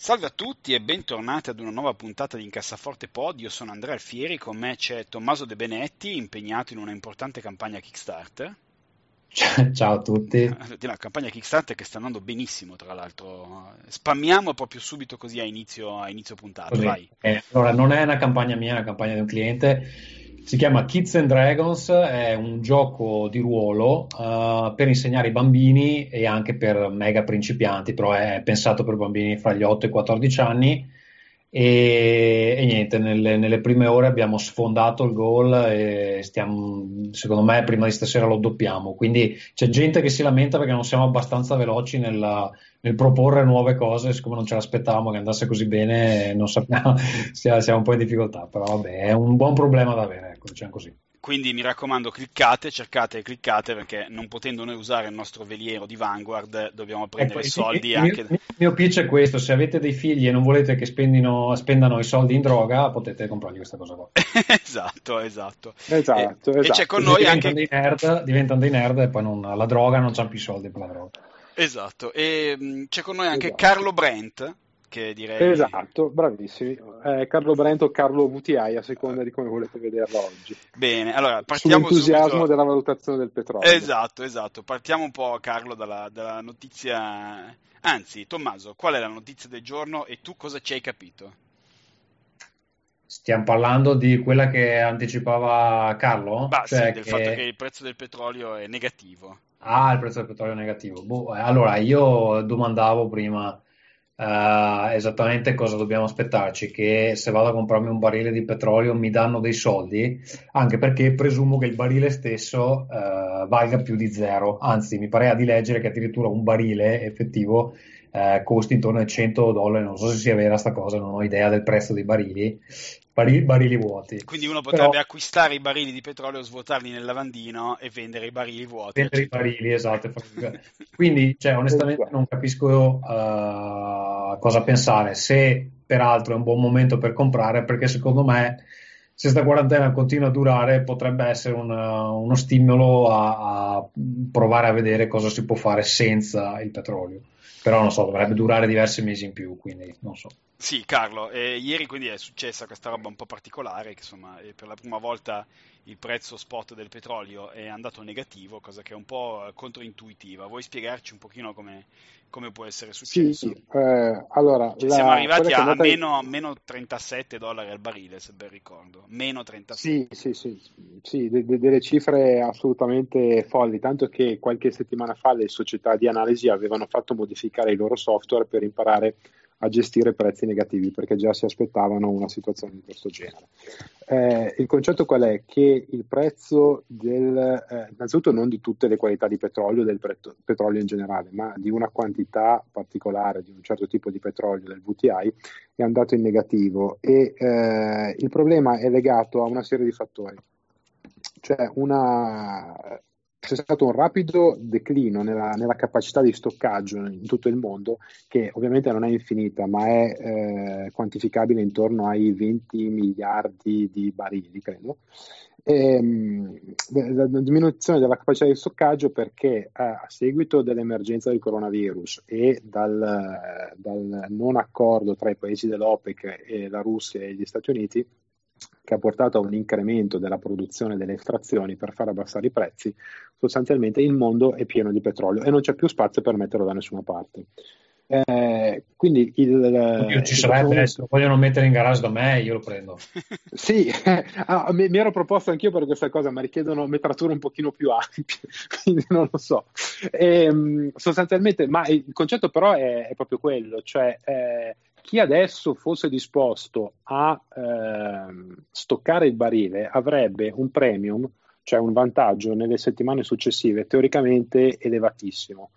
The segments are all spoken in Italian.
Salve a tutti e bentornati ad una nuova puntata di Incassaforte Pod. Io sono Andrea Alfieri, con me c'è Tommaso De Benetti, impegnato in una importante campagna Kickstarter. Ciao a tutti. Una campagna Kickstarter che sta andando benissimo, tra l'altro. Spammiamo proprio subito così a inizio, a inizio puntata. Eh, allora, non è una campagna mia, è una campagna di un cliente si chiama Kids and Dragons, è un gioco di ruolo uh, per insegnare ai bambini e anche per mega principianti, però è pensato per bambini fra gli 8 e i 14 anni. E, e niente, nelle, nelle, prime ore abbiamo sfondato il goal e stiamo, secondo me, prima di stasera lo doppiamo. Quindi c'è gente che si lamenta perché non siamo abbastanza veloci nella, nel proporre nuove cose, siccome non ce l'aspettavamo che andasse così bene, non sappiamo, siamo un po' in difficoltà, però vabbè, è un buon problema da avere, ecco, diciamo così. Quindi mi raccomando, cliccate, cercate e cliccate perché non potendo noi usare il nostro veliero di Vanguard dobbiamo prendere ecco, i soldi il, anche... Il mio pitch è questo, se avete dei figli e non volete che spendino, spendano i soldi in droga potete comprargli questa cosa qua. esatto, esatto. Esatto, e, esatto. E c'è con noi diventano anche... Dei nerd, diventano dei nerd e poi non, la droga non c'hanno più soldi per la droga. Esatto, e mh, c'è con noi anche esatto. Carlo Brent, che direi... Esatto, bravissimi. Eh, Carlo Brent o Carlo VTI, a seconda di come volete vederlo oggi. Bene, allora partiamo Sull'entusiasmo subito... della valutazione del petrolio. Esatto, esatto. Partiamo un po', Carlo, dalla, dalla notizia... Anzi, Tommaso, qual è la notizia del giorno e tu cosa ci hai capito? Stiamo parlando di quella che anticipava Carlo? Bah, cioè sì, del che... fatto che il prezzo del petrolio è negativo. Ah, il prezzo del petrolio è negativo. Boh, eh, allora, io domandavo prima uh, esattamente cosa dobbiamo aspettarci, che se vado a comprarmi un barile di petrolio mi danno dei soldi, anche perché presumo che il barile stesso uh, valga più di zero. Anzi, mi parea di leggere che addirittura un barile effettivo uh, costi intorno ai 100 dollari. Non so se sia vera sta cosa, non ho idea del prezzo dei barili barili, barili vuoti. Quindi uno potrebbe Però, acquistare i barili di petrolio, svuotarli nel lavandino e vendere i barili vuoti. Vendere i barili, esatto. Quindi, cioè, onestamente non capisco uh, cosa pensare. Se peraltro è un buon momento per comprare, perché secondo me se questa quarantena continua a durare potrebbe essere una, uno stimolo a, a, provare a vedere cosa si può fare senza il petrolio. Però non so, dovrebbe durare diversi mesi in più, quindi non so. Sì, Carlo, eh, ieri quindi è successa questa roba un po' particolare, che insomma per la prima volta il prezzo spot del petrolio è andato negativo, cosa che è un po' controintuitiva. Vuoi spiegarci un pochino come, come può essere successo? Sì, eh, allora, cioè, la, siamo arrivati a, andata... meno, meno, 37 dollari al barile, se ben ricordo. Meno 37. Sì, sì, sì, sì de- de- delle cifre assolutamente folli, tanto che qualche settimana fa le società di analisi avevano fatto modificare i loro software per imparare a gestire prezzi negativi perché già si aspettavano una situazione di questo genere. Eh, il concetto qual è? Che il prezzo del, eh, innanzitutto non di tutte le qualità di petrolio, del pre- petrolio in generale, ma di una quantità particolare di un certo tipo di petrolio, del VTI, è andato in negativo e eh, il problema è legato a una serie di fattori. Cioè una, c'è stato un rapido declino nella, nella, capacità di stoccaggio in tutto il mondo, che ovviamente non è infinita, ma è eh, quantificabile intorno ai 20 miliardi di barili, credo. E, ehm, la, diminuzione della capacità di stoccaggio perché a seguito dell'emergenza del coronavirus e dal, dal non accordo tra i paesi dell'OPEC e la Russia e gli Stati Uniti, che ha portato a un incremento della produzione delle estrazioni per far abbassare i prezzi, sostanzialmente il mondo è pieno di petrolio e non c'è più spazio per metterlo da nessuna parte. Eh, quindi il, Oddio, ci il sarebbe, se lo vogliono mettere in garage da me, io lo prendo. sì, ah, mi, mi, ero proposto anch'io per questa cosa, ma richiedono metrature un pochino più ampie, quindi non lo so. E, ehm, sostanzialmente, ma il concetto però è, è proprio quello, cioè eh, chi adesso fosse disposto a eh, stoccare il barile avrebbe un premium, cioè un vantaggio nelle settimane successive teoricamente elevatissimo.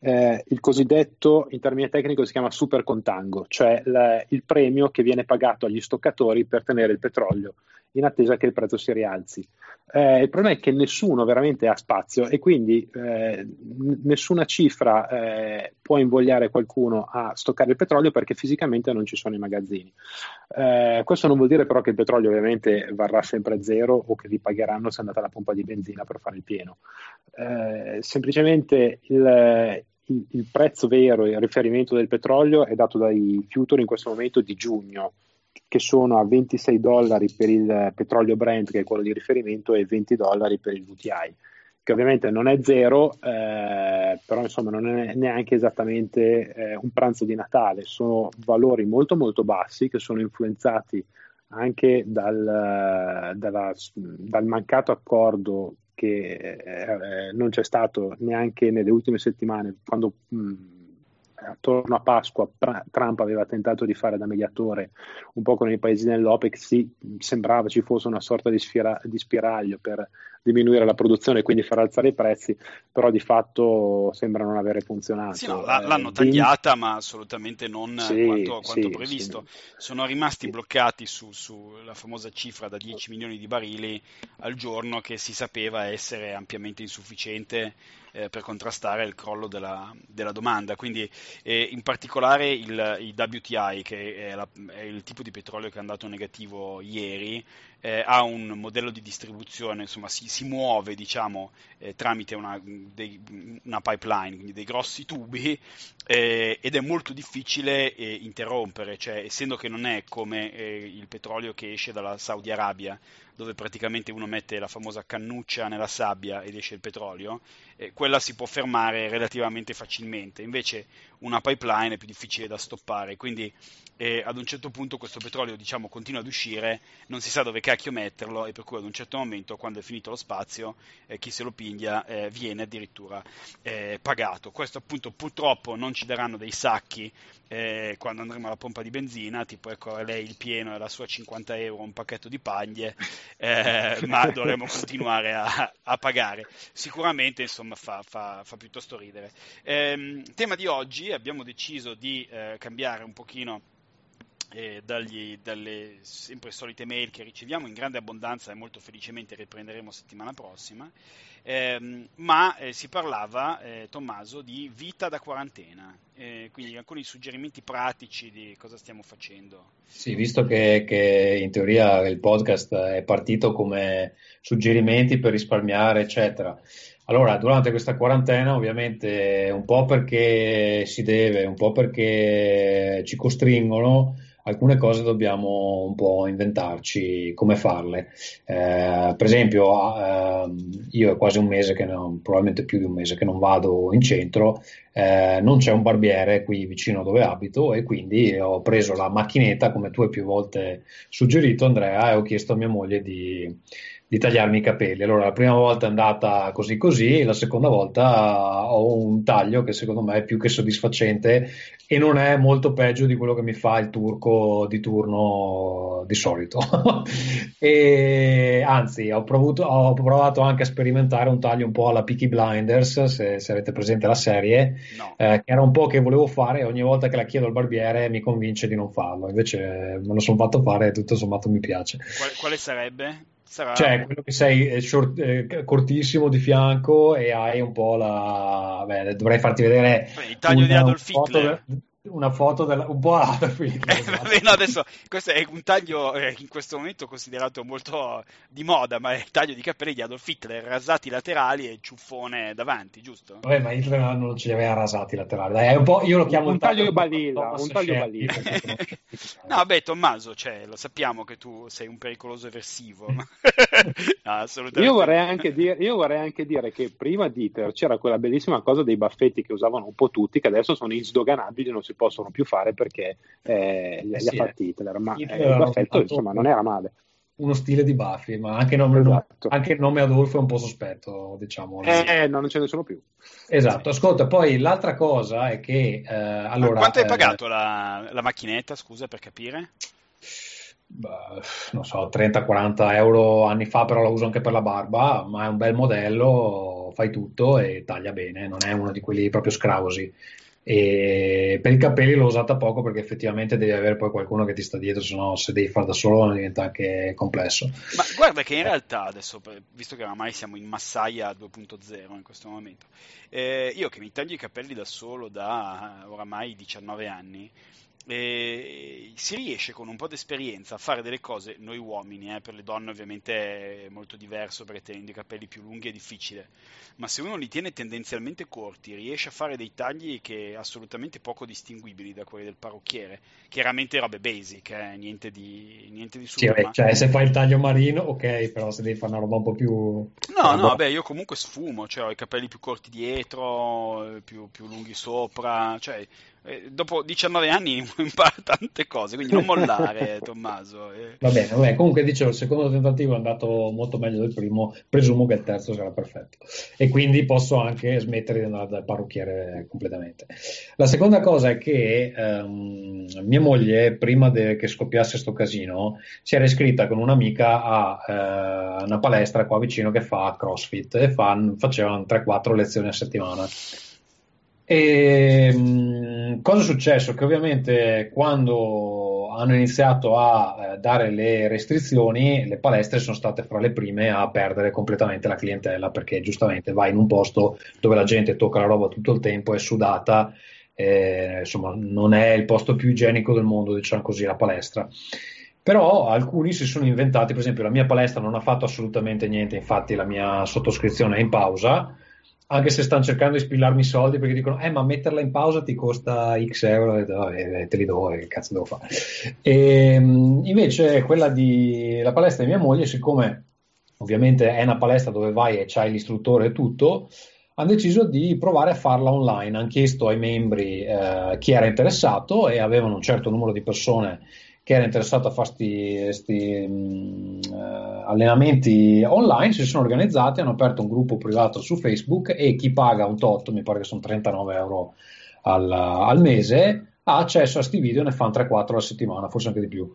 eh, il cosiddetto, in termini tecnici, si chiama super contango, cioè l- il premio che viene pagato agli stoccatori per tenere il petrolio in attesa che il prezzo si rialzi. Eh, il problema è che nessuno veramente ha spazio e quindi eh, nessuna cifra eh, può invogliare qualcuno a stoccare il petrolio perché fisicamente non ci sono i magazzini. Eh, questo non vuol dire però che il petrolio ovviamente varrà sempre zero o che vi pagheranno se andate alla pompa di benzina per fare il pieno. Eh, semplicemente il, il, il prezzo vero, il riferimento del petrolio è dato dai future in questo momento di giugno che sono a 26 dollari per il petrolio Brent, che è quello di riferimento, e 20 dollari per il WTI, che ovviamente non è zero, eh, però insomma non è neanche esattamente eh, un pranzo di Natale, sono valori molto molto bassi che sono influenzati anche dal, dalla, dal mancato accordo che eh, non c'è stato neanche nelle ultime settimane, quando mh, attorno a Pasqua Trump aveva tentato di fare da mediatore un po' con i paesi dell'OPEC, sì, sembrava ci fosse una sorta di, sfira- di spiraglio per diminuire la produzione e quindi far alzare i prezzi, però di fatto sembra non avere funzionato. Sì, no, l'hanno eh, tagliata, ma assolutamente non sì, quanto, quanto sì, previsto. Sì. Sono rimasti bloccati sulla su famosa cifra da 10 milioni di barili al giorno che si sapeva essere ampiamente insufficiente eh, per contrastare il crollo della, della domanda. Quindi, eh, in particolare il, il WTI, che è, la, è, il tipo di petrolio che è andato negativo ieri, eh, ha un modello di distribuzione, insomma, si, si muove diciamo, eh, tramite una, dei, una, pipeline, quindi dei grossi tubi, eh, ed è molto difficile eh, interrompere, cioè, essendo che non è come il petrolio che esce dalla Saudi Arabia, dove praticamente uno mette la famosa cannuccia nella sabbia ed esce il petrolio, eh, quella si può fermare relativamente facilmente, invece una pipeline è più difficile da stoppare, quindi eh, ad un certo punto questo petrolio diciamo, continua ad uscire, non si sa dove cacchio metterlo e per cui ad un certo momento, quando è finito lo spazio, eh, chi se lo piglia eh, viene addirittura eh, pagato. Questo appunto purtroppo non ci daranno dei sacchi eh, quando andremo alla pompa di benzina, tipo ecco lei il pieno e la sua 50 euro un pacchetto di paglie, ma dovremo continuare a, a, pagare. Sicuramente insomma fa, fa, fa piuttosto ridere. Ehm, tema di oggi abbiamo deciso di eh, cambiare un pochino eh, dagli, dalle sempre solite mail che riceviamo in grande abbondanza e molto felicemente riprenderemo settimana prossima, ehm, ma eh, si parlava, eh, Tommaso, di vita da quarantena, eh, quindi alcuni suggerimenti pratici di cosa stiamo facendo. Sì, visto che, che in teoria il podcast è partito come suggerimenti per risparmiare, eccetera. Allora, durante questa quarantena, ovviamente, un po' perché si deve, un po' perché ci costringono, alcune cose dobbiamo un po' inventarci come farle. Eh, per esempio, eh, io è quasi un mese che non, probabilmente più di un mese che non vado in centro, eh, non c'è un barbiere qui vicino dove abito e quindi ho preso la macchinetta, come tu hai più volte suggerito Andrea, e ho chiesto a mia moglie di di tagliarmi i capelli. Allora, la prima volta è andata così così, la seconda volta ho un taglio che secondo me è più che soddisfacente e non è molto peggio di quello che mi fa il turco di turno di solito. e anzi, ho, provato, ho, provato, anche a sperimentare un taglio un po' alla Peaky Blinders, se, se avete presente la serie, no. eh, che era un po' che volevo fare e ogni volta che la chiedo al barbiere mi convince di non farlo. Invece me lo sono fatto fare e tutto sommato mi piace. Quale, quale sarebbe? Sarà... Cioè, quello che sei eh, short, eh, cortissimo di fianco e hai un po' la... Beh, dovrei farti vedere... Il taglio di Adolf Hitler. De una foto della, un po' Adolf Hitler. Eh, no, adesso questo è un taglio eh, in questo momento considerato molto di moda, ma è il taglio di capelli di Adolf Hitler, rasati laterali e ciuffone davanti, giusto? Vabbè, ma Hitler non ce li aveva rasati laterali. Dai, è un po', io lo chiamo un, un taglio, taglio balilla, un taglio balilla. no, vabbè, Tommaso, cioè, lo sappiamo che tu sei un pericoloso eversivo. no, assolutamente. Io vorrei, anche dire, io vorrei anche dire che prima di Hitler c'era quella bellissima cosa dei baffetti che usavano un po' tutti, che adesso sono insdoganabili, non si possono più fare perché eh, li, eh sì, ha fatti Hitler, ma Hitler eh, il baffetto insomma non era male. Uno stile di Buffy, ma anche il nome, esatto. anche il nome Adolfo è un po' sospetto, diciamo. Eh, no, non ce ne sono più. Esatto, ascolta, poi l'altra cosa è che... Eh, allora, ma quanto hai eh, pagato la, la macchinetta, scusa, per capire? non so, 30-40 euro anni fa, però la uso anche per la barba, ma è un bel modello fai tutto e taglia bene, non è uno di quelli proprio scrausi. E per i capelli l'ho usata poco perché effettivamente devi avere poi qualcuno che ti sta dietro, se no se devi fare da solo diventa anche complesso. Ma guarda che in realtà adesso, visto che oramai siamo in Massaia 2.0 in questo momento, eh, io che mi taglio i capelli da solo da oramai 19 anni, e si riesce con un po' di esperienza a fare delle cose, noi uomini, eh, per le donne ovviamente è molto diverso perché tenendo i capelli più lunghi è difficile, ma se uno li tiene tendenzialmente corti riesce a fare dei tagli che assolutamente poco distinguibili da quelli del parrucchiere, chiaramente robe basic, eh, niente di, niente di super. Sì, cioè se fai il taglio marino ok, però se devi fare una roba un po' più... No, no, vabbè, io comunque sfumo, cioè ho i capelli più corti dietro, più, più lunghi sopra, cioè eh, dopo 19 anni impara tante cose, quindi non mollare, Tommaso. Eh. Va bene, vabbè, comunque dicevo, il secondo tentativo è andato molto meglio del primo, presumo che il terzo sarà perfetto. E quindi posso anche smettere di andare dal parrucchiere completamente. La seconda cosa è che um, mia moglie, prima de- che scoppiasse questo casino, si era iscritta con un'amica a uh, una palestra qua vicino che fa CrossFit e fa, facevano 3-4 lezioni a settimana e, mh, cosa è successo? Che ovviamente quando hanno iniziato a eh, dare le restrizioni, le palestre sono state fra le prime a perdere completamente la clientela perché giustamente vai in un posto dove la gente tocca la roba tutto il tempo, è sudata, eh, insomma non è il posto più igienico del mondo, diciamo così, la palestra. Però alcuni si sono inventati, per esempio la mia palestra non ha fatto assolutamente niente, infatti la mia sottoscrizione è in pausa anche se stanno cercando di spillarmi i soldi perché dicono eh ma metterla in pausa ti costa x euro e vabbè, te li do che cazzo devo fare? E, ehm, invece quella di la palestra di mia moglie siccome ovviamente è una palestra dove vai e c'hai l'istruttore e tutto hanno deciso di provare a farla online. Hanno chiesto ai membri eh, chi era interessato e avevano un certo numero di persone che era interessato a fare questi uh, eh, allenamenti online, si sono organizzati, hanno aperto un gruppo privato su Facebook e chi paga un tot, mi pare che sono 39 euro al, al mese, ha accesso a questi video, ne fanno 3-4 alla settimana, forse anche di più.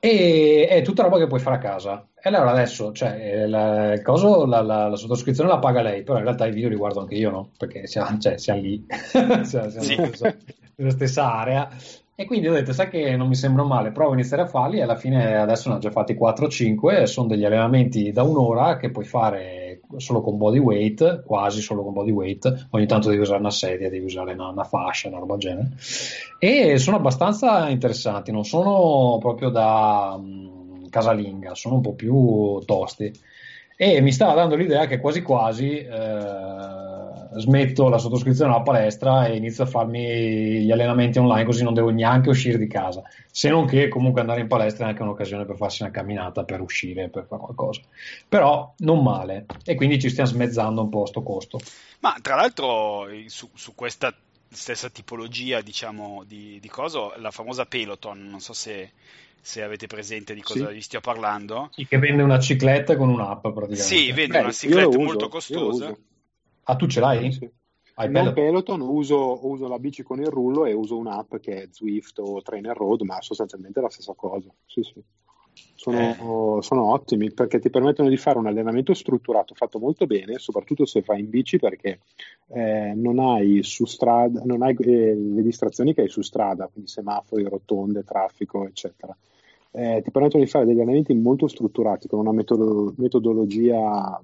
E è tutta roba che puoi fare a casa. E allora adesso, cioè, la, il coso, la, la, la, sottoscrizione la paga lei, però in realtà i video li guardo anche io, no? Perché siamo, cioè, siamo lì, siamo, siamo sì. Nella stessa area. E quindi ho detto, sai che non mi sembra male, provo a iniziare a farli e alla fine adesso ne ho già fatti 4-5, sono degli allenamenti da un'ora che puoi fare solo con body weight, quasi solo con body weight, ogni tanto devi usare una sedia, devi usare una, una fascia, una roba del genere, e sono abbastanza interessanti, non sono proprio da um, casalinga, sono un po' più tosti e mi stava dando l'idea che quasi quasi eh, smetto la sottoscrizione alla palestra e inizio a farmi gli allenamenti online così non devo neanche uscire di casa. Se non che comunque andare in palestra è anche un'occasione per farsi una camminata per uscire per fare qualcosa. Però non male. E quindi ci stiamo smezzando un po' sto costo. Ma tra l'altro su, su questa stessa tipologia diciamo di, di coso la famosa Peloton non so se se avete presente di cosa sì. vi stiamo parlando. Sì, che vende una cicletta con un'app praticamente. Sì, vende Beh, una cicletta molto costosa. Ah, tu ce l'hai? Sì. Hai non Peloton, uso, uso, la bici con il rullo e uso un'app che è Zwift o Trainer Road, ma sostanzialmente è la stessa cosa. Sì, sì. Sono, eh. sono, ottimi perché ti permettono di fare un allenamento strutturato fatto molto bene, soprattutto se fai in bici perché eh, non hai su strada, non hai eh, le distrazioni che hai su strada, quindi semafori, rotonde, traffico, eccetera eh, ti permettono di fare degli allenamenti molto strutturati con una metodo- metodologia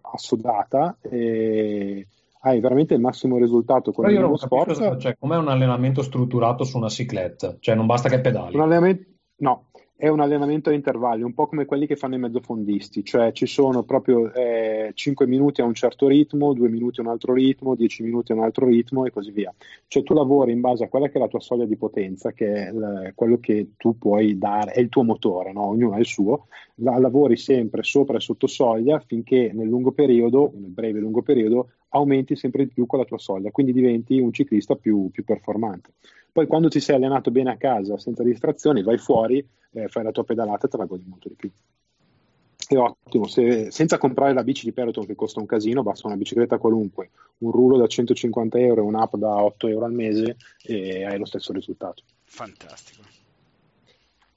assodata e hai veramente il massimo risultato con Però non sport. Cioè, com'è un allenamento strutturato su una cicletta? Cioè non basta che pedali. Un allenamento... No, è un allenamento a intervalli, un po' come quelli che fanno i mezzofondisti, cioè ci sono proprio eh, 5 minuti a un certo ritmo, 2 minuti a un altro ritmo, 10 minuti a un altro ritmo e così via. Cioè tu lavori in base a quella che è la tua soglia di potenza, che è l- quello che tu puoi dare, è il tuo motore, no? ognuno ha il suo, la- lavori sempre sopra e sotto soglia finché nel lungo periodo, nel breve e lungo periodo, aumenti sempre di più con la tua soglia, quindi diventi un ciclista più, più performante. Poi quando ti sei allenato bene a casa, senza distrazioni, vai fuori, eh, fai la tua pedalata e te la godi molto di più. È ottimo, Se, senza comprare la bici di Peloton che costa un casino, basta una bicicletta qualunque, un rullo da 150 euro e un'app da 8 euro al mese e hai lo stesso risultato. Fantastico.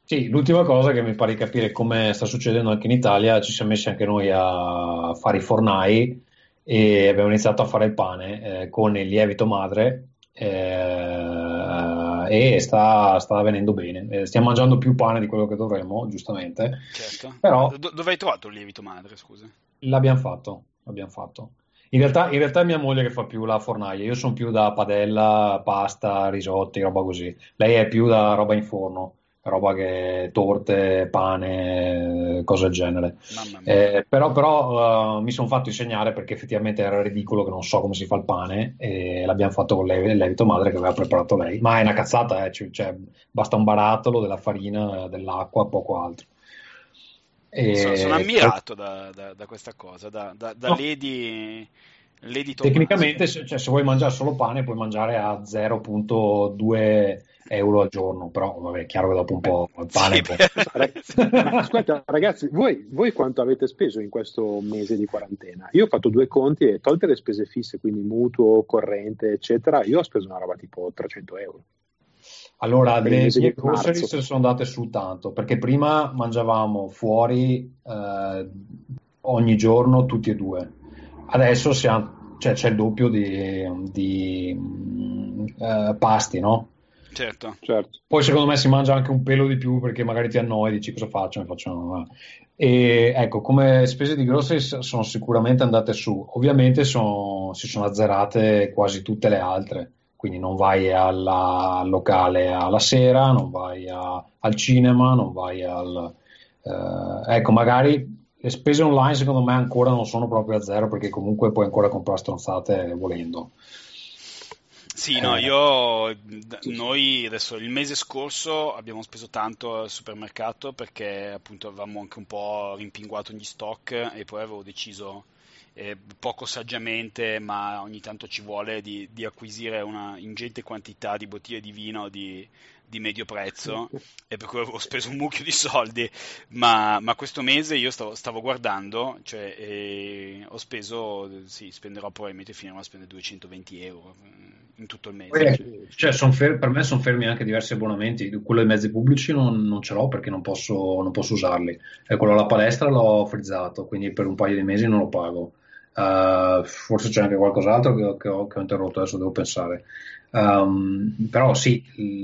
Sì, l'ultima cosa che mi pare di capire come sta succedendo anche in Italia, ci siamo messi anche noi a fare i fornai e abbiamo iniziato a fare il pane eh, con il lievito madre eh, e sta, sta, venendo bene. Eh, stiamo mangiando più pane di quello che dovremmo, giustamente. Certo. Però, Do- dove hai trovato il lievito madre, scusa? L'abbiamo fatto, l'abbiamo fatto. In realtà, in realtà, è mia moglie che fa più la fornaia, io sono più da padella, pasta, risotti, roba così. Lei è più da roba in forno roba che torte, pane, cose del genere. Eh, però, però uh, mi sono fatto insegnare perché effettivamente era ridicolo che non so come si fa il pane e l'abbiamo fatto con il lievito madre che aveva preparato lei. Ma è una cazzata, eh, cioè, basta un barattolo della farina, dell'acqua, poco altro. E... Sono, sono, ammirato da, da, da, questa cosa, da, da, da no. Lady... Tecnicamente, se, cioè, se vuoi mangiare solo pane, puoi mangiare a 0.2 euro al giorno, però vabbè, è chiaro che dopo un po' il pane... Sì, Ascolta, ragazzi, voi, voi, quanto avete speso in questo mese di quarantena? Io ho fatto due conti e tolte le spese fisse, quindi mutuo, corrente, eccetera, io ho speso una roba tipo 300 euro. Allora, le mie groceries sono andate su tanto, perché prima mangiavamo fuori eh, ogni giorno tutti e due. Adesso siamo, cioè, c'è il doppio di, di uh, pasti, no? Certo. certo. Poi secondo me si mangia anche un pelo di più perché magari ti annoi e dici cosa faccio, mi faccio... E ecco, come spese di groceries sono sicuramente andate su. Ovviamente sono, si sono azzerate quasi tutte le altre, quindi non vai alla, al locale alla sera, non vai a, al cinema, non vai al... Eh, ecco, magari le spese online secondo me ancora non sono proprio a zero perché comunque puoi ancora comprare stronzate volendo. Sì, no, eh. io, noi adesso il mese scorso abbiamo speso tanto al supermercato perché appunto avevamo anche un po' rimpinguato gli stock e poi avevo deciso eh, poco saggiamente, ma ogni tanto ci vuole di, di, acquisire una ingente quantità di bottiglie di vino di, di medio prezzo e per cui avevo speso un mucchio di soldi, ma, ma questo mese io stavo, stavo guardando, cioè eh, ho speso, sì, spenderò probabilmente finirò a spendere 220 euro in tutto il mese. Cioè, fer- per me sono fermi anche diversi abbonamenti, quello dei mezzi pubblici non, non ce l'ho perché non posso, non posso usarli, e quello alla palestra l'ho frizzato, quindi per un paio di mesi non lo pago. Uh, forse c'è anche qualcos'altro che, che, ho, che ho interrotto, adesso devo pensare. Um, però sì,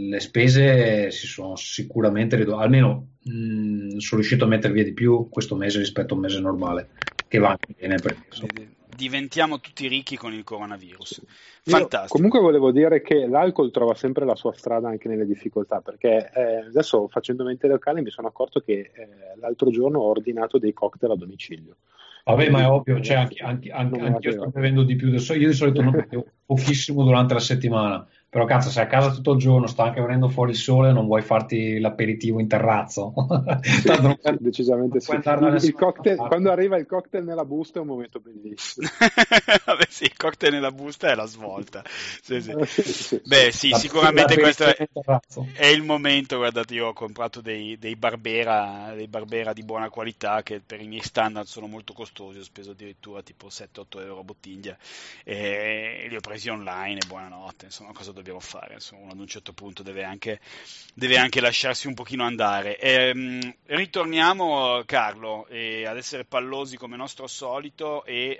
le spese si sono sicuramente ridotte, almeno mh, mm, sono riuscito a mettere via di più questo mese rispetto a un mese normale, che va anche bene perché diventiamo tutti ricchi con il coronavirus. Fantastico. Io comunque volevo dire che l'alcol trova sempre la sua strada anche nelle difficoltà, perché eh, adesso facendo mente locale mi sono accorto che eh, l'altro giorno ho ordinato dei cocktail a domicilio. Vabbè, ma è ovvio, cioè, anche, anche, anche, io sto bevendo di più. Adesso, io di solito non bevo pochissimo durante la settimana, però cazzo, sei a casa tutto il giorno, sta anche venendo fuori il sole, non vuoi farti l'aperitivo in terrazzo? Tanto sì, decisamente sì. Il, il cocktail, quando arriva il cocktail nella busta è un momento bellissimo. Vabbè sì, il cocktail nella busta è la svolta. Sì, sì. Beh sì, la, sicuramente questo è, è, il momento, guardate, io ho comprato dei, dei, Barbera, dei Barbera di buona qualità che per i miei standard sono molto costosi, ho speso addirittura tipo 7-8 euro a bottiglia e li ho presi online e buonanotte, insomma cosa dobbiamo dobbiamo fare, insomma, uno ad un certo punto deve anche, deve anche lasciarsi un pochino andare. E, um, ritorniamo, Carlo, eh, ad essere pallosi come nostro solito e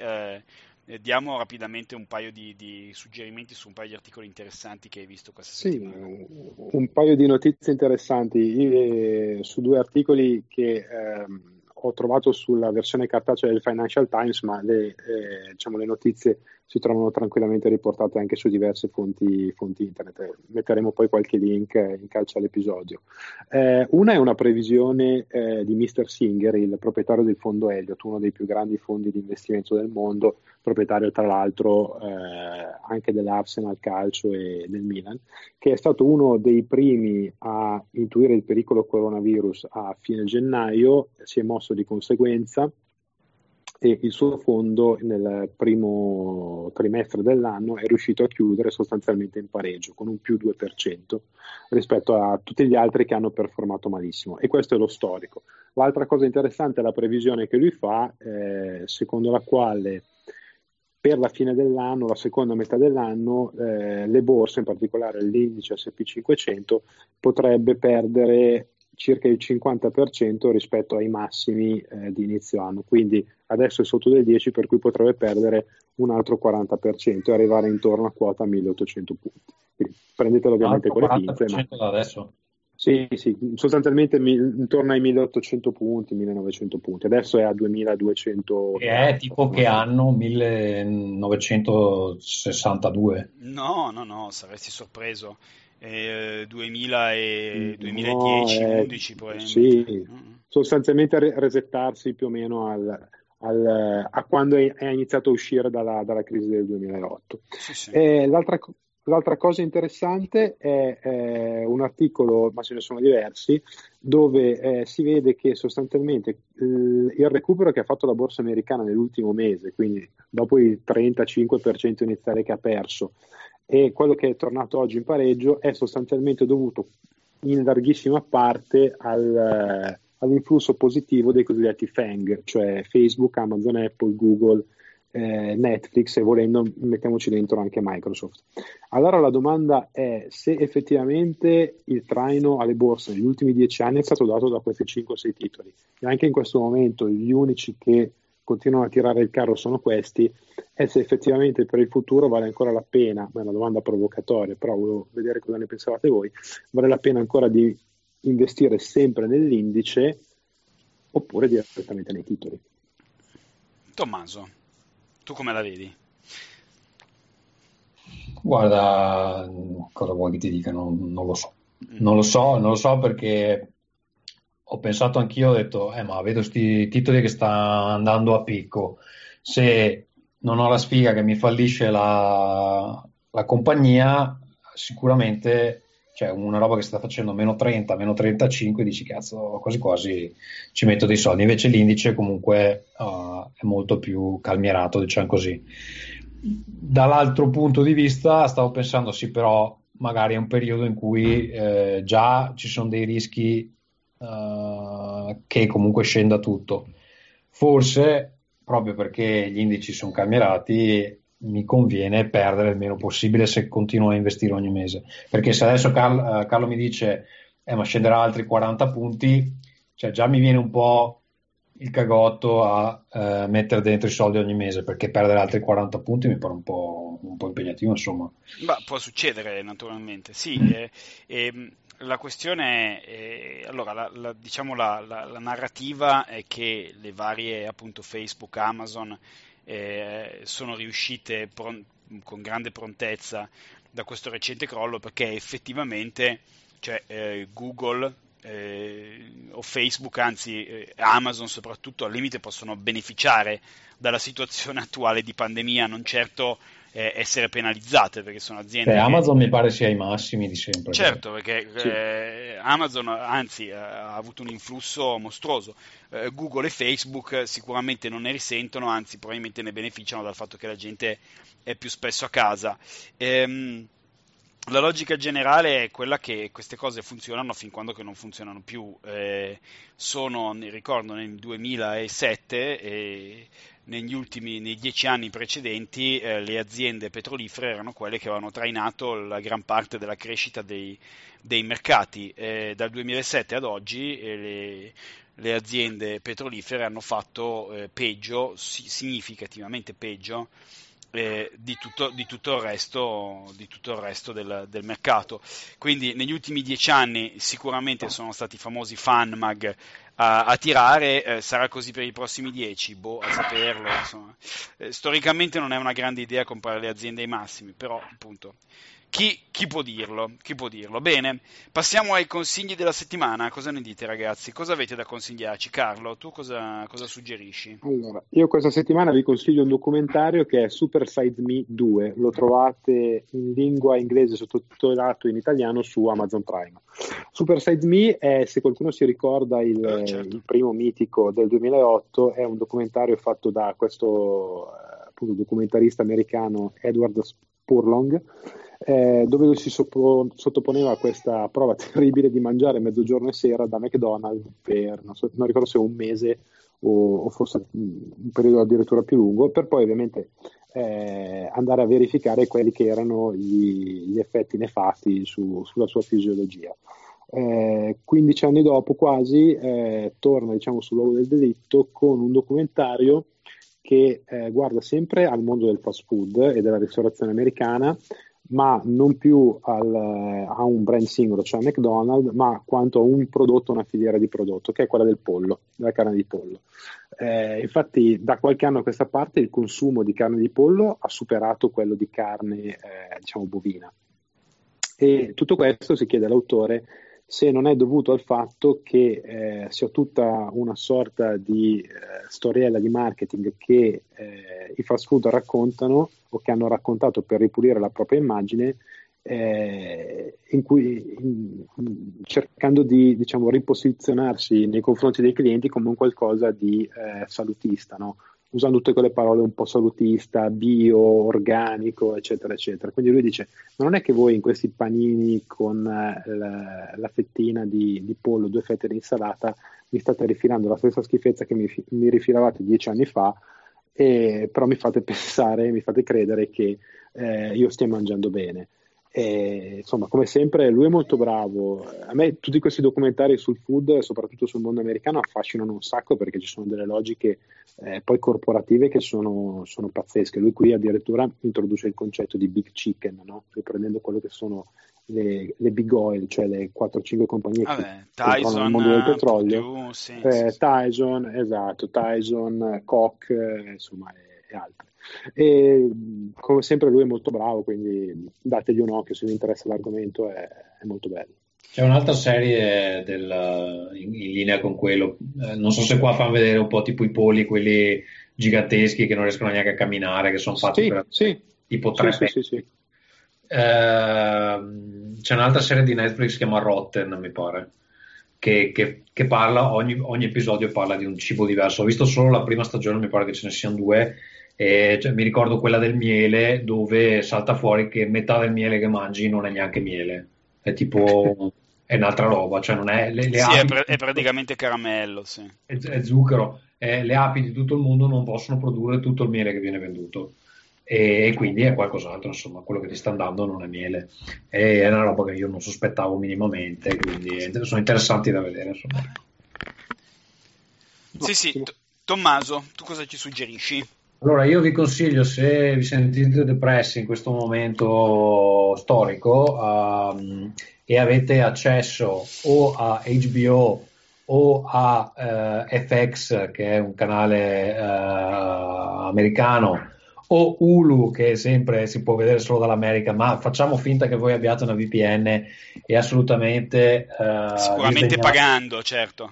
eh, diamo rapidamente un paio di, di, suggerimenti su un paio di articoli interessanti che hai visto questa sì, settimana. Un paio di notizie interessanti eh, su due articoli che... Ehm, ho trovato sulla versione cartacea del Financial Times, ma le, eh, diciamo, le notizie si trovano tranquillamente riportate anche su diverse fonti, fonti internet. Metteremo poi qualche link in calcio all'episodio. Eh, una è una previsione eh, di Mr. Singer, il proprietario del fondo Elliott, uno dei più grandi fondi di investimento del mondo, proprietario tra l'altro eh, anche dell'Arsenal Calcio e del Milan, che è stato uno dei primi a intuire il pericolo coronavirus a fine gennaio, si è mosso di conseguenza e il suo fondo nel primo trimestre dell'anno è riuscito a chiudere sostanzialmente in pareggio con un più 2% rispetto a tutti gli altri che hanno performato malissimo e questo è lo storico. L'altra cosa interessante è la previsione che lui fa, eh, secondo la quale per la fine dell'anno, la seconda metà dell'anno, eh, le borse, in particolare l'indice SP500, potrebbe perdere circa il 50% rispetto ai massimi eh, di inizio anno, quindi adesso è sotto del 10 per cui potrebbe perdere un altro 40% e arrivare intorno a quota 1800 punti. Quindi prendetelo ovviamente con le pinze. Ma... adesso? Sì, sì, sostanzialmente mi, intorno ai 1800 punti, 1900 punti, adesso è a 2200. Che è tipo che anno? 1962? No, no, no, saresti sorpreso. Eh, 2000 e 2010, no, eh, 11 probabilmente. Sì, mm. sostanzialmente resettarsi più o meno al, al, a quando è, iniziato a uscire dalla, dalla crisi del 2008. Sì, sì. Eh, l'altra, L'altra cosa interessante è, è, un articolo, ma ce ne sono diversi, dove eh, si vede che sostanzialmente il recupero che ha fatto la borsa americana nell'ultimo mese, quindi dopo il 35% iniziale che ha perso, e quello che è tornato oggi in pareggio è sostanzialmente dovuto in larghissima parte al, all'influsso positivo dei cosiddetti FANG, cioè Facebook, Amazon, Apple, Google, eh, Netflix e volendo mettiamoci dentro anche Microsoft. Allora la domanda è se effettivamente il traino alle borse negli ultimi dieci anni è stato dato da questi 5-6 titoli e anche in questo momento gli unici che continuano a tirare il carro sono questi e se effettivamente per il futuro vale ancora la pena, ma è una domanda provocatoria, però volevo vedere cosa ne pensavate voi, vale la pena ancora di investire sempre nell'indice oppure direttamente nei titoli. Tommaso, tu come la vedi? Guarda, cosa vuoi che ti dica? Non, non lo so. Mm. Non lo so, non lo so perché ho pensato anch'io, ho detto, eh, ma vedo questi titoli che sta andando a picco. Se non ho la sfiga che mi fallisce la, la compagnia, sicuramente cioè una roba che sta facendo meno 30, meno 35, dici cazzo, quasi quasi ci metto dei soldi. Invece l'indice comunque uh, è molto più calmierato, diciamo così. Dall'altro punto di vista stavo pensando sì, però magari è un periodo in cui eh, già ci sono dei rischi uh, che comunque scenda tutto. Forse proprio perché gli indici sono calmierati mi conviene perdere il meno possibile se continuo a investire ogni mese. Perché se adesso Carlo, uh, Carlo mi dice eh, ma scenderà altri 40 punti, cioè già mi viene un po' il cagotto a uh, mettere dentro i soldi ogni mese perché perdere altri 40 punti mi pare un po', un po impegnativo insomma. Ma può succedere naturalmente, sì. Eh, eh, la questione è, eh, allora, la, la, diciamo la, la, narrativa è che le varie appunto Facebook, Amazon eh, sono riuscite pron- con grande prontezza da questo recente crollo perché effettivamente cioè, eh, Google eh, o Facebook, anzi eh, Amazon soprattutto, al limite possono beneficiare dalla situazione attuale di pandemia, non certo eh, essere penalizzate perché sono aziende. Beh, che... Amazon mi pare sia ai massimi di sempre. Certo, perché sì. eh, Amazon anzi ha avuto un influsso mostruoso. Eh, Google e Facebook sicuramente non ne risentono, anzi probabilmente ne beneficiano dal fatto che la gente è più spesso a casa. Ehm, la logica generale è quella che queste cose funzionano fin quando che non funzionano più. Eh, sono, ricordo, nel 2007 e negli ultimi nei dieci anni precedenti eh, le aziende petrolifere erano quelle che avevano trainato la gran parte della crescita dei, dei mercati. Eh, dal 2007 ad oggi eh, le, le, aziende petrolifere hanno fatto eh, peggio, significativamente peggio eh, di, tutto, di, tutto, il resto, tutto il resto del, del, mercato. Quindi negli ultimi dieci anni sicuramente sono stati i famosi FanMag a, a tirare, eh, sarà così per i prossimi dieci, boh, a saperlo. Eh, storicamente non è una grande idea comprare le aziende ai massimi, però appunto chi, chi, può dirlo? Chi può dirlo? Bene, passiamo ai consigli della settimana. Cosa ne dite, ragazzi? Cosa avete da consigliarci? Carlo, tu cosa, cosa suggerisci? Allora, io questa settimana vi consiglio un documentario che è Super Size Me 2. Lo trovate in lingua inglese sottotitolato in italiano su Amazon Prime. Super Size Me è, se qualcuno si ricorda, il, eh, certo. il primo mitico del 2008. È un documentario fatto da questo eh, appunto, documentarista americano Edward Spurlong eh, dove si soppo- sottoponeva a questa prova terribile di mangiare mezzogiorno e sera da McDonald's per, non, so, non ricordo se un mese o, o, forse un periodo addirittura più lungo, per poi ovviamente eh, andare a verificare quelli che erano gli, gli effetti nefasti su, sulla sua fisiologia. eh, 15 anni dopo quasi eh, torna diciamo, sul luogo del delitto con un documentario che eh, guarda sempre al mondo del fast food e della ristorazione americana, ma non più al, a un brand singolo, cioè McDonald's, ma quanto a un prodotto, una filiera di prodotto, che è quella del pollo, della carne di pollo. Eh, infatti, da qualche anno a questa parte il consumo di carne di pollo ha superato quello di carne, eh, diciamo, bovina. E tutto questo si chiede all'autore se non è dovuto al fatto che eh, sia tutta una sorta di eh, storiella di marketing che eh, i fast food raccontano o che hanno raccontato per ripulire la propria immagine, eh, in cui, in, cercando di diciamo, riposizionarsi nei confronti dei clienti come un qualcosa di eh, salutista, no? Usando tutte quelle parole un po' salutista, bio, organico, eccetera, eccetera. Quindi lui dice: non è che voi in questi panini con eh, la, la, fettina di, di, pollo, due fette di insalata, mi state rifilando la stessa schifezza che mi, mi rifilavate dieci anni fa, e, però mi fate pensare, mi fate credere che eh, io stia mangiando bene. E, insomma, come sempre, lui è molto bravo. A me tutti questi documentari sul food, soprattutto sul mondo americano, affascinano un sacco perché ci sono delle logiche eh, poi corporative che sono, sono, pazzesche. Lui qui addirittura introduce il concetto di big chicken, no? riprendendo quello che sono le, le, big oil, cioè le 4-5 compagnie Vabbè, che Tyson, nel mondo del petrolio. Più, sì, eh, sì, Tyson, esatto, Tyson, Koch, eh, insomma, e, e altri. E come sempre lui è molto bravo, quindi dategli un occhio se vi interessa l'argomento, è, è molto bello. C'è un'altra serie del, in, in, linea con quello, eh, non so se qua fanno vedere un po' tipo i poli, quelli giganteschi che non riescono neanche a camminare, che sono fatti sì, per sì. tipo tre sì, sì, sì, eh, C'è un'altra serie di Netflix che si chiama Rotten, mi pare, che, che, che parla, ogni, ogni, episodio parla di un cibo diverso. Ho visto solo la prima stagione, mi pare che ce ne siano due, e, cioè, mi ricordo quella del miele dove salta fuori che metà del miele che mangi non è neanche miele, è tipo è un'altra roba, cioè non è le, le sì, api, è, pre- è, praticamente caramello, sì. è, è zucchero, eh, le api di tutto il mondo non possono produrre tutto il miele che viene venduto e, e quindi è qualcos'altro, insomma, quello che ti sta andando non è miele, è una roba che io non sospettavo minimamente, quindi sono interessanti da vedere, insomma. Sì, sì, T- Tommaso, tu cosa ci suggerisci? Allora, io vi consiglio, se vi sentite depressi in questo momento storico um, e avete accesso o a HBO o a uh, eh, FX, che è un canale uh, americano, o Hulu, che sempre si può vedere solo dall'America, ma facciamo finta che voi abbiate una VPN e assolutamente... Uh, Sicuramente disegnato... pagando, certo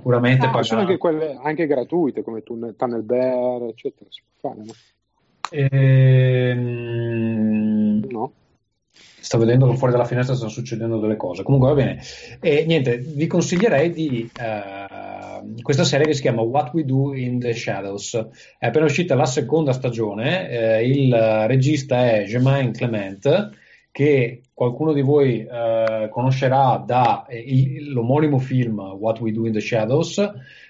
sicuramente ah, sono anche quelle anche gratuite come Tunnel, Bear eccetera si può fare no? Ehm... no. sto vedendo che fuori dalla finestra stanno succedendo delle cose. Comunque va bene. E niente vi consiglierei di uh, questa serie che si chiama What We Do in the Shadows. È appena uscita la seconda stagione eh, il regista è Germain Clement che qualcuno di voi eh, conoscerà da eh, film What We Do in the Shadows,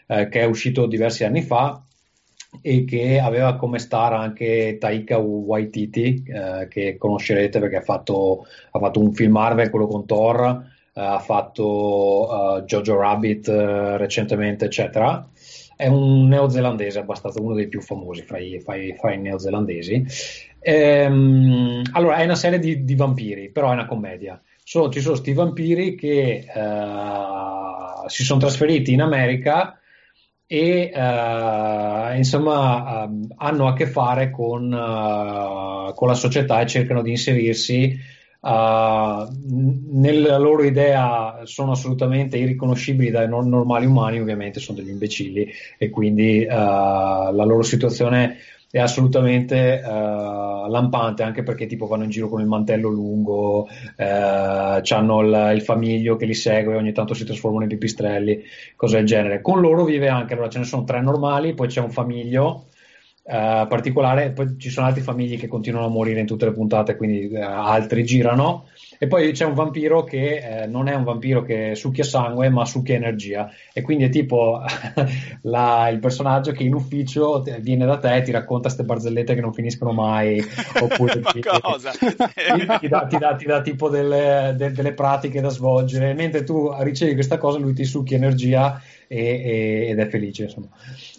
eh, che è uscito diversi anni fa e che aveva come star anche Taika Waititi, eh, che conoscerete perché ha fatto, ha fatto, un film Marvel, quello con Thor, eh, ha fatto uh, Jojo Rabbit recentemente, eccetera. È un neozelandese, abbastanza uno dei più famosi fra i, fra i, fra i neozelandesi Ehm, allora, è una serie di, di, vampiri, però è una commedia. So, ci sono questi vampiri che uh, si sono trasferiti in America e uh, insomma uh, hanno a che fare con, uh, con, la società e cercano di inserirsi. Nella loro idea sono assolutamente irriconoscibili dai non normali umani, ovviamente sono degli imbecilli e quindi la loro situazione è assolutamente uh, lampante anche perché tipo vanno in giro con il mantello lungo, uh, hanno il, il, famiglio che li segue, ogni tanto si trasformano in pipistrelli, cose del genere. Con loro vive anche, allora ce ne sono tre normali, poi c'è un famiglio uh, particolare, poi ci sono altri famigli che continuano a morire in tutte le puntate, quindi altri girano E poi c'è un vampiro che eh, non è un vampiro che succhia sangue, ma succhia energia. E quindi è tipo la, il personaggio che in ufficio viene da te e ti racconta queste barzellette che non finiscono mai. Oppure ti, ti, ti, dà, ti, dà, ti dà tipo delle, de, delle pratiche da svolgere. Mentre tu ricevi questa cosa, lui ti succhia energia e, e, ed è felice. Insomma.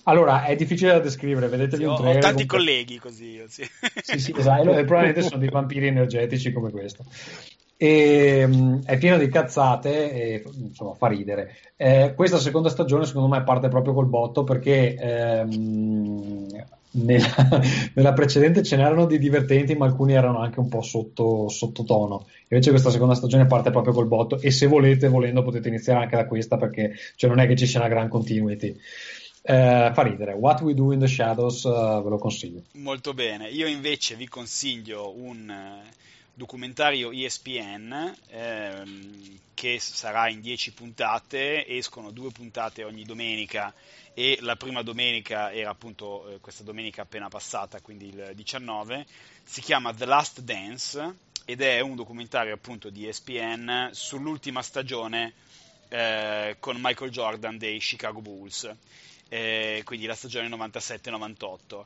Allora, è difficile da descrivere, vedetevi sì, un trailer. Ho tanti comunque... colleghi così. Sì, sì, sì esatto, e probabilmente sono dei vampiri energetici come questo. E, um, è pieno di cazzate e insomma fa ridere. Eh, questa seconda stagione secondo me parte proprio col botto perché ehm, nella, nella, precedente ce n'erano di divertenti ma alcuni erano anche un po' sotto, sottotono. Invece questa seconda stagione parte proprio col botto e se volete, volendo, potete iniziare anche da questa perché cioè, non è che ci sia una gran continuity. Eh, fa ridere. What We Do in the Shadows, uh, ve lo consiglio. Molto bene. Io invece vi consiglio un uh, documentario ESPN ehm, che sarà in 10 puntate. Escono due puntate ogni domenica e la prima domenica era appunto eh, questa domenica appena passata, quindi il 19. Si chiama The Last Dance ed è un documentario appunto di ESPN sull'ultima stagione eh, con Michael Jordan dei Chicago Bulls eh, quindi la stagione 97-98.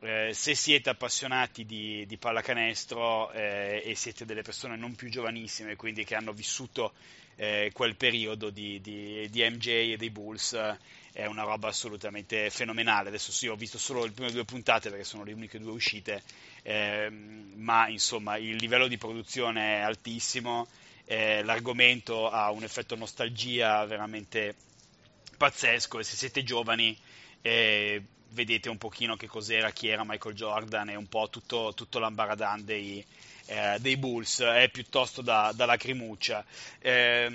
Eh, se siete appassionati di, di pallacanestro eh, e siete delle persone non più giovanissime, quindi che hanno vissuto eh, quel periodo di, di, di, MJ e dei Bulls, è una roba assolutamente fenomenale. Adesso sì, ho visto solo le prime due puntate perché sono le uniche due uscite, ehm, ma insomma il livello di produzione è altissimo, eh, l'argomento ha un effetto nostalgia veramente pazzesco e se siete giovani eh, vedete un pochino che cos'era, chi era Michael Jordan e un po' tutto, tutto l'ambaradan dei, eh, dei Bulls, è piuttosto da, da lacrimuccia. Eh,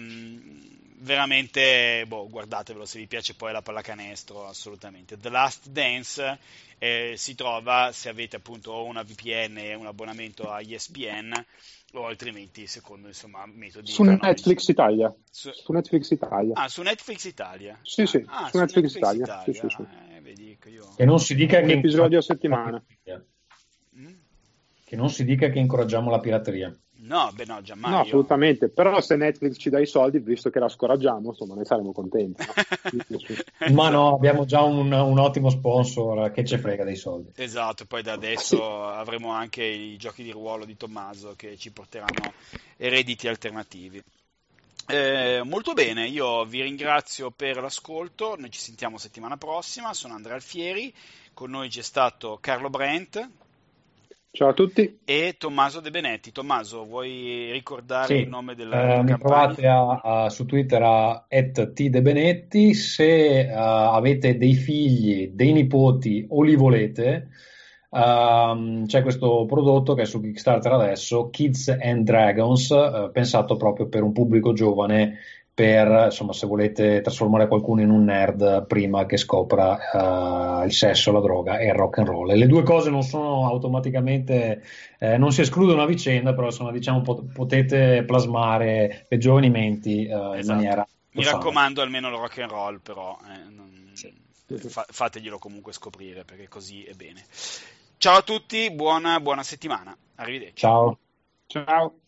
veramente, boh, guardatevelo se vi piace poi la pallacanestro, assolutamente. The Last Dance eh, si trova se avete appunto una VPN e un abbonamento a ESPN o altrimenti secondo insomma metodi su canonici. Netflix Italia su... su... Netflix Italia ah su Netflix Italia sì sì ah, su, su, Netflix, Netflix Italia, Italia. Sì, sì, sì. Eh, vedi che io che non si dica un che episodio a settimana mm? che non si dica che incoraggiamo la pirateria No, beh no, giammai. No, io... assolutamente. Però se Netflix ci dà i soldi, visto che la scoraggiamo, insomma, noi saremo contenti. Ma no, abbiamo già un, un, ottimo sponsor che ci frega dei soldi. Esatto, poi da adesso sì. avremo anche i giochi di ruolo di Tommaso che ci porteranno redditi alternativi. Eh, molto bene, io vi ringrazio per l'ascolto, noi ci sentiamo settimana prossima, sono Andrea Alfieri, con noi c'è stato Carlo Brent. Ciao a tutti. E Tommaso De Benetti. Tommaso, vuoi ricordare sì, il nome della eh, Mi trovate a, a, su Twitter a @tdebenetti. Se uh, avete dei figli, dei nipoti o li volete, uh, c'è questo prodotto che è su Kickstarter adesso, Kids and Dragons, uh, pensato proprio per un pubblico giovane per, insomma, se volete trasformare qualcuno in un nerd prima che scopra uh, il sesso, la droga e il rock and roll. E le due cose non sono automaticamente, eh, non si escludono a vicenda, però insomma, diciamo, pot- potete plasmare le giovani menti uh, esatto. in maniera... Mi raccomando almeno il rock and roll, però eh, non... sì. Fa- fateglielo comunque scoprire perché così è bene. Ciao a tutti, buona, buona settimana. Arrivederci. Ciao. Ciao.